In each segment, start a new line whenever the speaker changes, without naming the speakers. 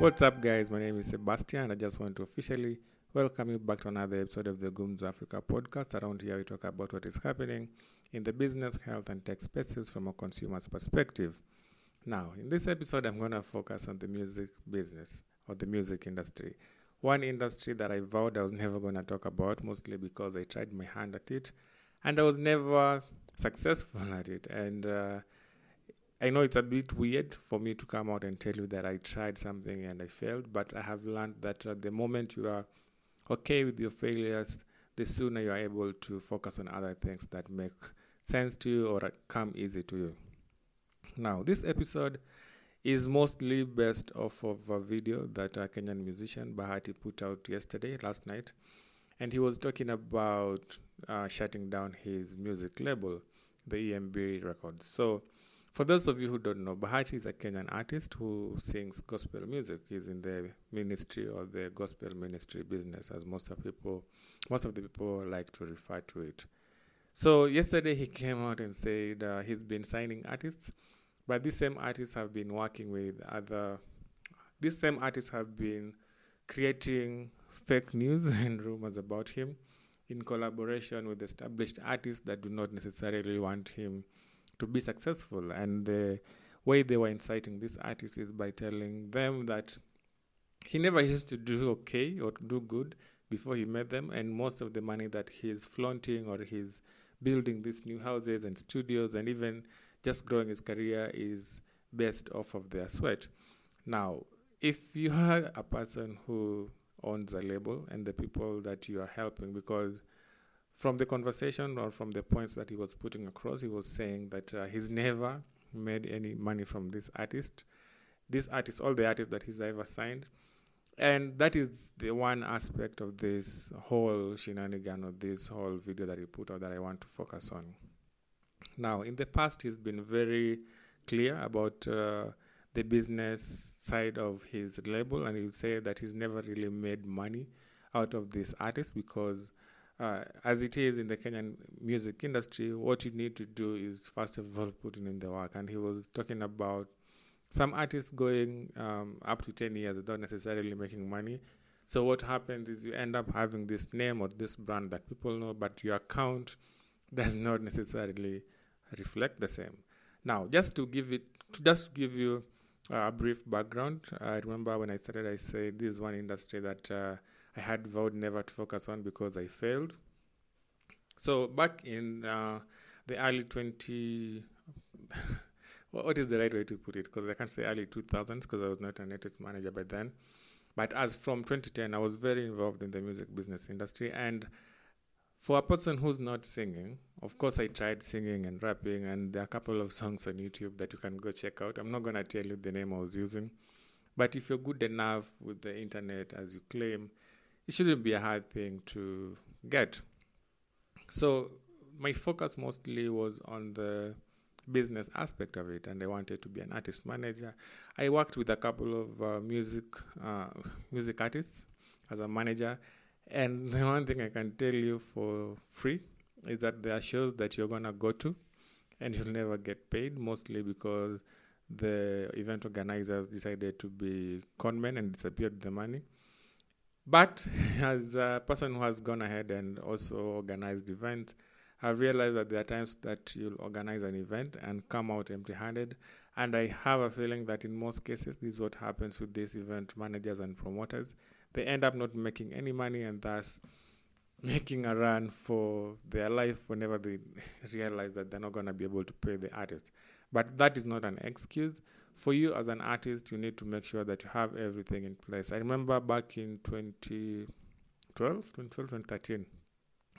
What's up, guys? My name is Sebastian. And I just want to officially welcome you back to another episode of the Gumzo Africa podcast. Around here, we talk about what is happening in the business, health, and tech spaces from a consumer's perspective. Now, in this episode, I'm going to focus on the music business or the music industry. One industry that I vowed I was never going to talk about, mostly because I tried my hand at it and I was never successful at it. And uh, I know it's a bit weird for me to come out and tell you that I tried something and I failed, but I have learned that at the moment you are okay with your failures, the sooner you are able to focus on other things that make sense to you or come easy to you. Now, this episode is mostly based off of a video that a Kenyan musician Bahati put out yesterday, last night, and he was talking about uh, shutting down his music label, the EMB Records. So, for those of you who don't know, Bahati is a Kenyan artist who sings gospel music. He's in the ministry or the gospel ministry business, as most of people, most of the people like to refer to it. So yesterday he came out and said uh, he's been signing artists, but these same artists have been working with other. These same artists have been creating fake news and rumors about him in collaboration with established artists that do not necessarily want him to be successful. And the way they were inciting these artists is by telling them that he never used to do okay or do good before he met them, and most of the money that he's flaunting or he's building these new houses and studios and even just growing his career is based off of their sweat. Now, if you are a person who owns a label and the people that you are helping, because from the conversation or from the points that he was putting across, he was saying that uh, he's never made any money from this artist. This artist, all the artists that he's ever signed. And that is the one aspect of this whole shenanigan or this whole video that he put out that I want to focus on. Now, in the past, he's been very clear about uh, the business side of his label, and he would say that he's never really made money out of this artist because uh, as it is in the Kenyan music industry, what you need to do is first of all putting in the work. And he was talking about some artists going um, up to 10 years without necessarily making money. So what happens is you end up having this name or this brand that people know, but your account does not necessarily reflect the same. Now, just to give it, to just give you a brief background, I remember when I started, I said this is one industry that uh, I had vowed never to focus on because I failed. So back in uh, the early 20, what is the right way to put it? Because I can't say early 2000s because I was not an artist manager by then. But as from 2010, I was very involved in the music business industry. And for a person who's not singing, of course, I tried singing and rapping, and there are a couple of songs on YouTube that you can go check out. I'm not going to tell you the name I was using. But if you're good enough with the internet, as you claim, it shouldn't be a hard thing to get. So my focus mostly was on the business aspect of it, and I wanted to be an artist manager. I worked with a couple of uh, music uh, music artists as a manager, and the one thing I can tell you for free is that there are shows that you're gonna go to, and you'll never get paid, mostly because the event organizers decided to be conmen and disappeared the money. But as a person who has gone ahead and also organized events, I've realized that there are times that you'll organize an event and come out empty handed. And I have a feeling that in most cases, this is what happens with these event managers and promoters. They end up not making any money and thus making a run for their life whenever they realize that they're not going to be able to pay the artist. But that is not an excuse for you as an artist, you need to make sure that you have everything in place. I remember back in 2012, 2012, 2013,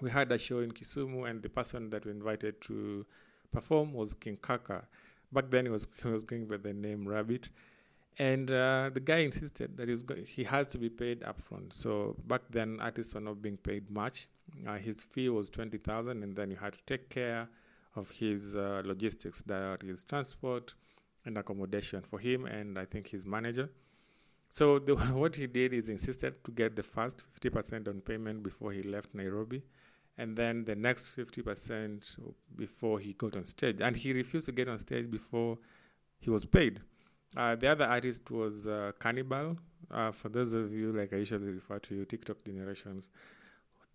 we had a show in Kisumu, and the person that we invited to perform was King Kaka. Back then, he was he was going by the name Rabbit, and uh, the guy insisted that he, go- he has to be paid upfront. So back then, artists were not being paid much. Uh, his fee was twenty thousand, and then you had to take care of his uh, logistics, that his transport, and accommodation for him and I think his manager. So the, what he did is insisted to get the first 50% on payment before he left Nairobi, and then the next 50% before he got on stage. And he refused to get on stage before he was paid. Uh, the other artist was uh, Cannibal. Uh, for those of you, like I usually refer to you, TikTok generations,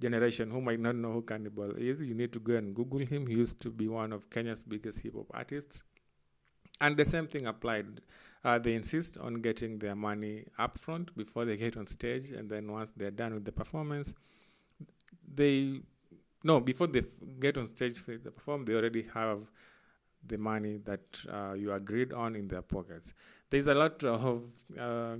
generation who might not know who Cannibal is, you need to go and Google him. He used to be one of Kenya's biggest hip hop artists. And the same thing applied. Uh, they insist on getting their money upfront before they get on stage, and then once they're done with the performance, they no before they f- get on stage for the perform, they already have the money that uh, you agreed on in their pockets. There's a lot of uh,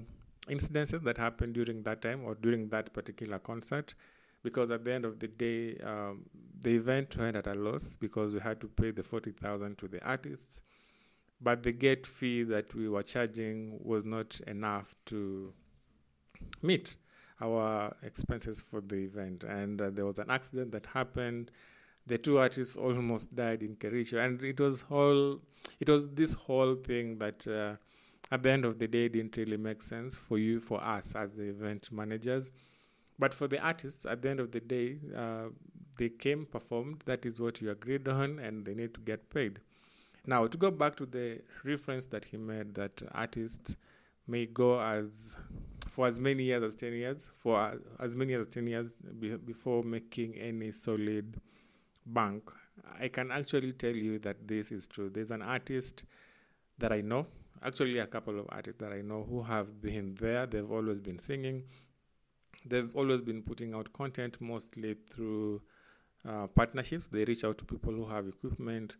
incidences that happened during that time or during that particular concert because at the end of the day, um, the event went at a loss because we had to pay the 40,000 to the artists. But the gate fee that we were charging was not enough to meet our expenses for the event. And uh, there was an accident that happened. The two artists almost died in Kericho, and it was whole. It was this whole thing that, uh, at the end of the day, didn't really make sense for you, for us as the event managers. But for the artists, at the end of the day, uh, they came, performed. That is what you agreed on, and they need to get paid. Now, to go back to the reference that he made, that artists may go as for as many years as 10 years, for as many as 10 years be, before making any solid bank. I can actually tell you that this is true. There's an artist that I know, actually, a couple of artists that I know who have been there. They've always been singing, they've always been putting out content mostly through uh, partnerships. They reach out to people who have equipment.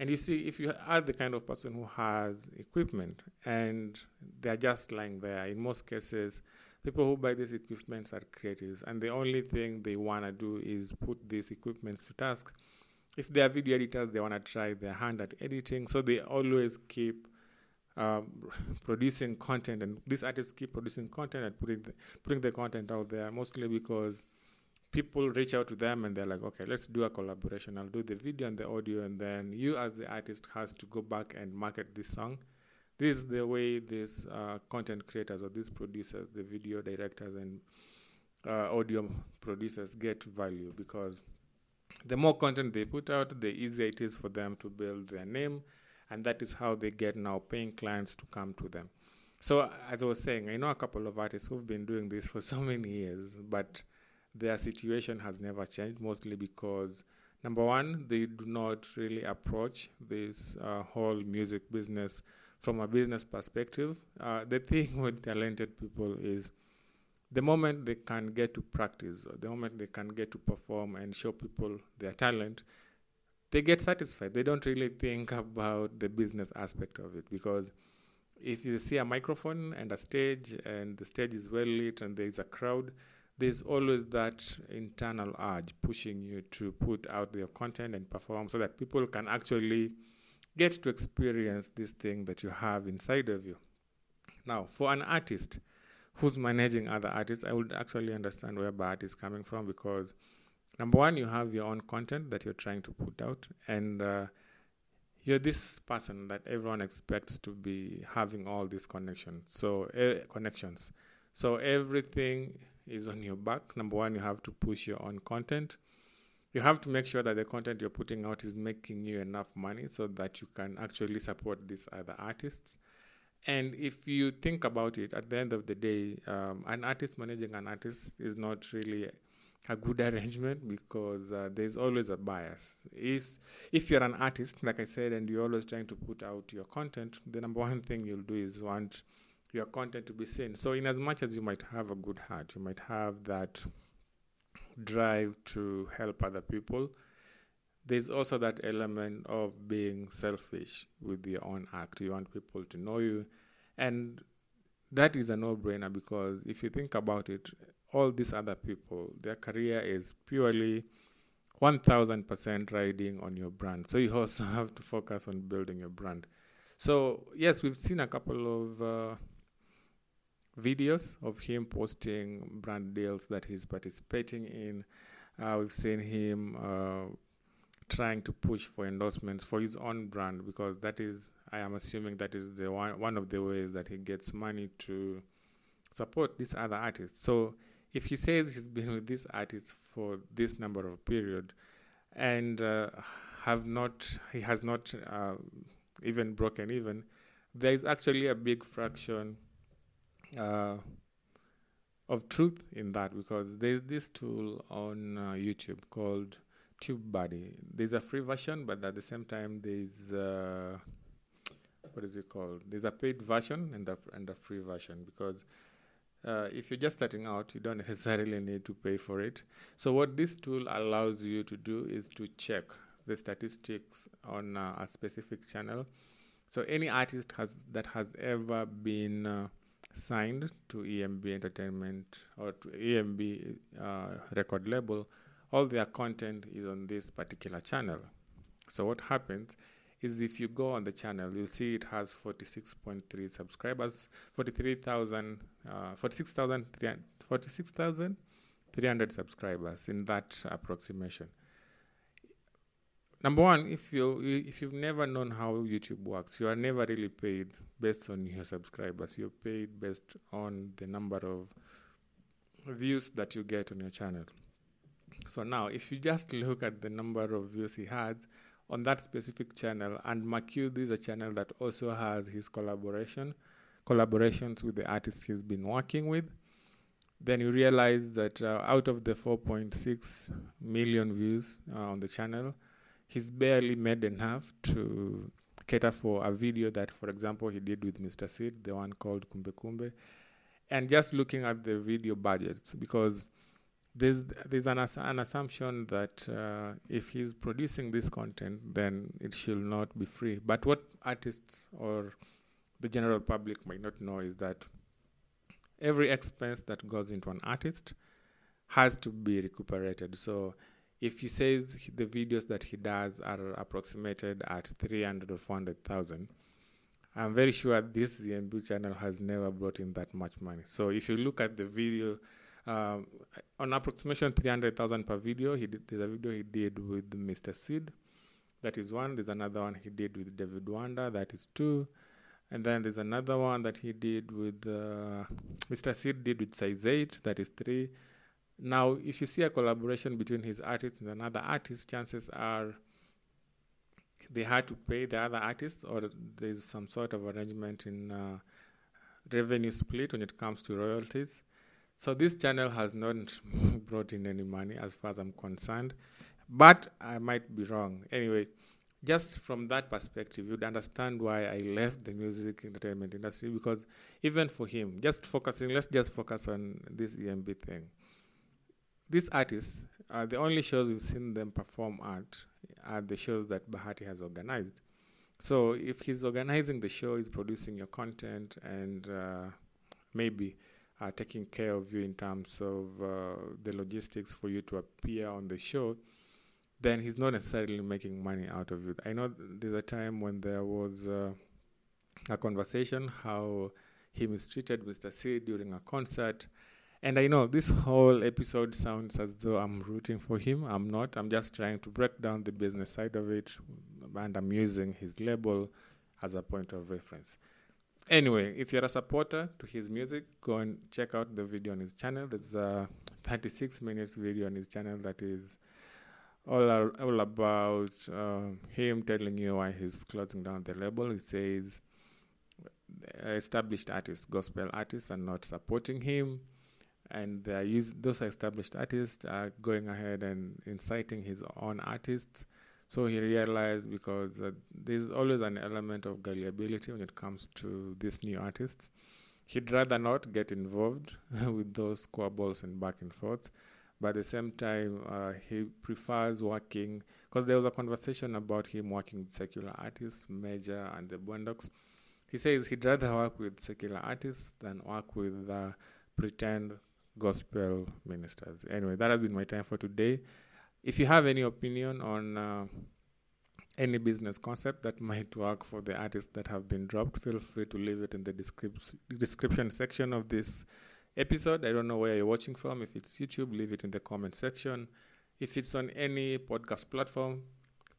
And you see, if you are the kind of person who has equipment and they're just lying there, in most cases, people who buy these equipments are creatives, and the only thing they want to do is put these equipments to task. If they are video editors, they want to try their hand at editing, so they always keep um, producing content, and these artists keep producing content and putting the, putting the content out there, mostly because people reach out to them and they're like, okay, let's do a collaboration. I'll do the video and the audio, and then you, as the artist, has to go back and market this song. This is the way these uh, content creators or these producers, the video directors and uh, audio producers, get value because the more content they put out, the easier it is for them to build their name, and that is how they get now paying clients to come to them. So, as I was saying, I know a couple of artists who've been doing this for so many years, but their situation has never changed, mostly because number one, they do not really approach this uh, whole music business from a business perspective. Uh, the thing with talented people is the moment they can get to practice, or the moment they can get to perform and show people their talent, they get satisfied. They don't really think about the business aspect of it because if you see a microphone and a stage and the stage is well lit and there is a crowd, there's always that internal urge pushing you to put out your content and perform so that people can actually get to experience this thing that you have inside of you. Now, for an artist who's managing other artists, I would actually understand where Bart is coming from because number one, you have your own content that you're trying to put out, and uh, you're this person that everyone expects to be having all these connections. So uh, connections. So everything is on your back. Number one, you have to push your own content. You have to make sure that the content you're putting out is making you enough money so that you can actually support these other artists. And if you think about it, at the end of the day, um, an artist managing an artist is not really a good arrangement because uh, there's always a bias. Is if you're an artist, like I said, and you're always trying to put out your content, the number one thing you'll do is want your content to be seen. So, in as much as you might have a good heart, you might have that drive to help other people. There's also that element of being selfish with your own act. You want people to know you, and that is a no-brainer because if you think about it, all these other people, their career is purely 1000% riding on your brand. So you also have to focus on building your brand. So, yes, we've seen a couple of uh, videos of him posting brand deals that he's participating in. Uh, we've seen him uh, trying to push for endorsements for his own brand because that is, I am assuming, that is the one one of the ways that he gets money to support these other artists. So if he says he's been with this artist for this number of period and uh, have not, he has not uh, even broken even there is actually a big fraction uh, of truth in that because there's this tool on uh, YouTube called TubeBuddy. There's a free version, but at the same time, there's uh, what is it called? There's a paid version and a, and a free version because uh, if you're just starting out, you don't necessarily need to pay for it. So, what this tool allows you to do is to check the statistics on uh, a specific channel. So, any artist has that has ever been uh, signed to EMB Entertainment or to EMB uh, record label, all their content is on this particular channel. So, what happens is if you go on the channel, you'll see it has 46.3 subscribers, 43,000, uh, 46,300 subscribers in that approximation. Number one, if you if you've never known how YouTube works, you are never really paid based on your subscribers. You're paid based on the number of views that you get on your channel. So now, if you just look at the number of views he has, on that specific channel and McHugh is a channel that also has his collaboration collaborations with the artists he's been working with then you realize that uh, out of the 4.6 million views uh, on the channel he's barely made enough to cater for a video that for example he did with Mr. Seed the one called Kumbe Kumbe and just looking at the video budgets because there's there's an, an assumption that uh, if he's producing this content, then it should not be free. But what artists or the general public might not know is that every expense that goes into an artist has to be recuperated. So if he says the videos that he does are approximated at 300 or 400,000, I'm very sure this EMB channel has never brought in that much money. So if you look at the video um, on approximation 300,000 per video, he did, there's a video he did with Mr. Seed. That is one. There's another one he did with David Wonder. That is two. And then there's another one that he did with uh, Mr. Seed did with Size 8. That is three. Now, if you see a collaboration between his artist and another artist, chances are they had to pay the other artist, or there's some sort of arrangement in uh, revenue split when it comes to royalties. So this channel has not brought in any money as far as I'm concerned, but I might be wrong. Anyway, just from that perspective, you'd understand why I left the music entertainment industry because even for him, just focusing, let's just focus on this EMB thing. These artists, uh, the only shows we've seen them perform at are the shows that Bahati has organized. So if he's organizing the show, he's producing your content, and uh, maybe uh, taking care of you in terms of uh, the logistics for you to appear on the show, then he's not necessarily making money out of it. I know there's a time when there was uh, a conversation how he mistreated Mr. C during a concert. And I know this whole episode sounds as though I'm rooting for him. I'm not. I'm just trying to break down the business side of it, and I'm using his label as a point of reference. Anyway, if you're a supporter to his music, go and check out the video on his channel. There's a 36 minutes video on his channel that is all, all about uh, him telling you why he's closing down the label. He says established artists, gospel artists, are not supporting him, and use, those established artists are going ahead and inciting his own artists so he realized because uh, there's always an element of gullibility when it comes to these new artists. He'd rather not get involved with those squabbles and back and forth, but at the same time, uh, he prefers working because there was a conversation about him working with secular artists, Major and the Boondocks. He says he'd rather work with secular artists than work with uh, pretend gospel ministers. Anyway, that has been my time for today. If you have any opinion on uh, any business concept that might work for the artists that have been dropped, feel free to leave it in the descrip- description section of this episode. I don't know where you're watching from. If it's YouTube, leave it in the comment section. If it's on any podcast platform,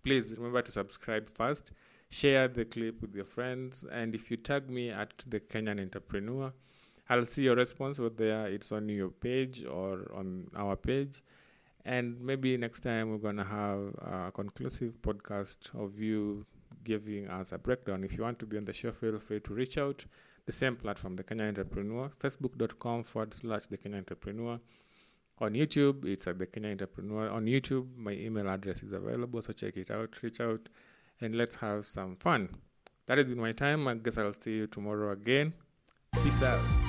please remember to subscribe first. Share the clip with your friends. And if you tag me at the Kenyan Entrepreneur, I'll see your response whether it's on your page or on our page. And maybe next time we're going to have a conclusive podcast of you giving us a breakdown. If you want to be on the show, feel free to reach out. The same platform, The Kenya Entrepreneur, facebook.com forward slash The Kenya Entrepreneur. On YouTube, it's at The Kenya Entrepreneur. On YouTube, my email address is available, so check it out, reach out, and let's have some fun. That has been my time. I guess I'll see you tomorrow again. Peace out.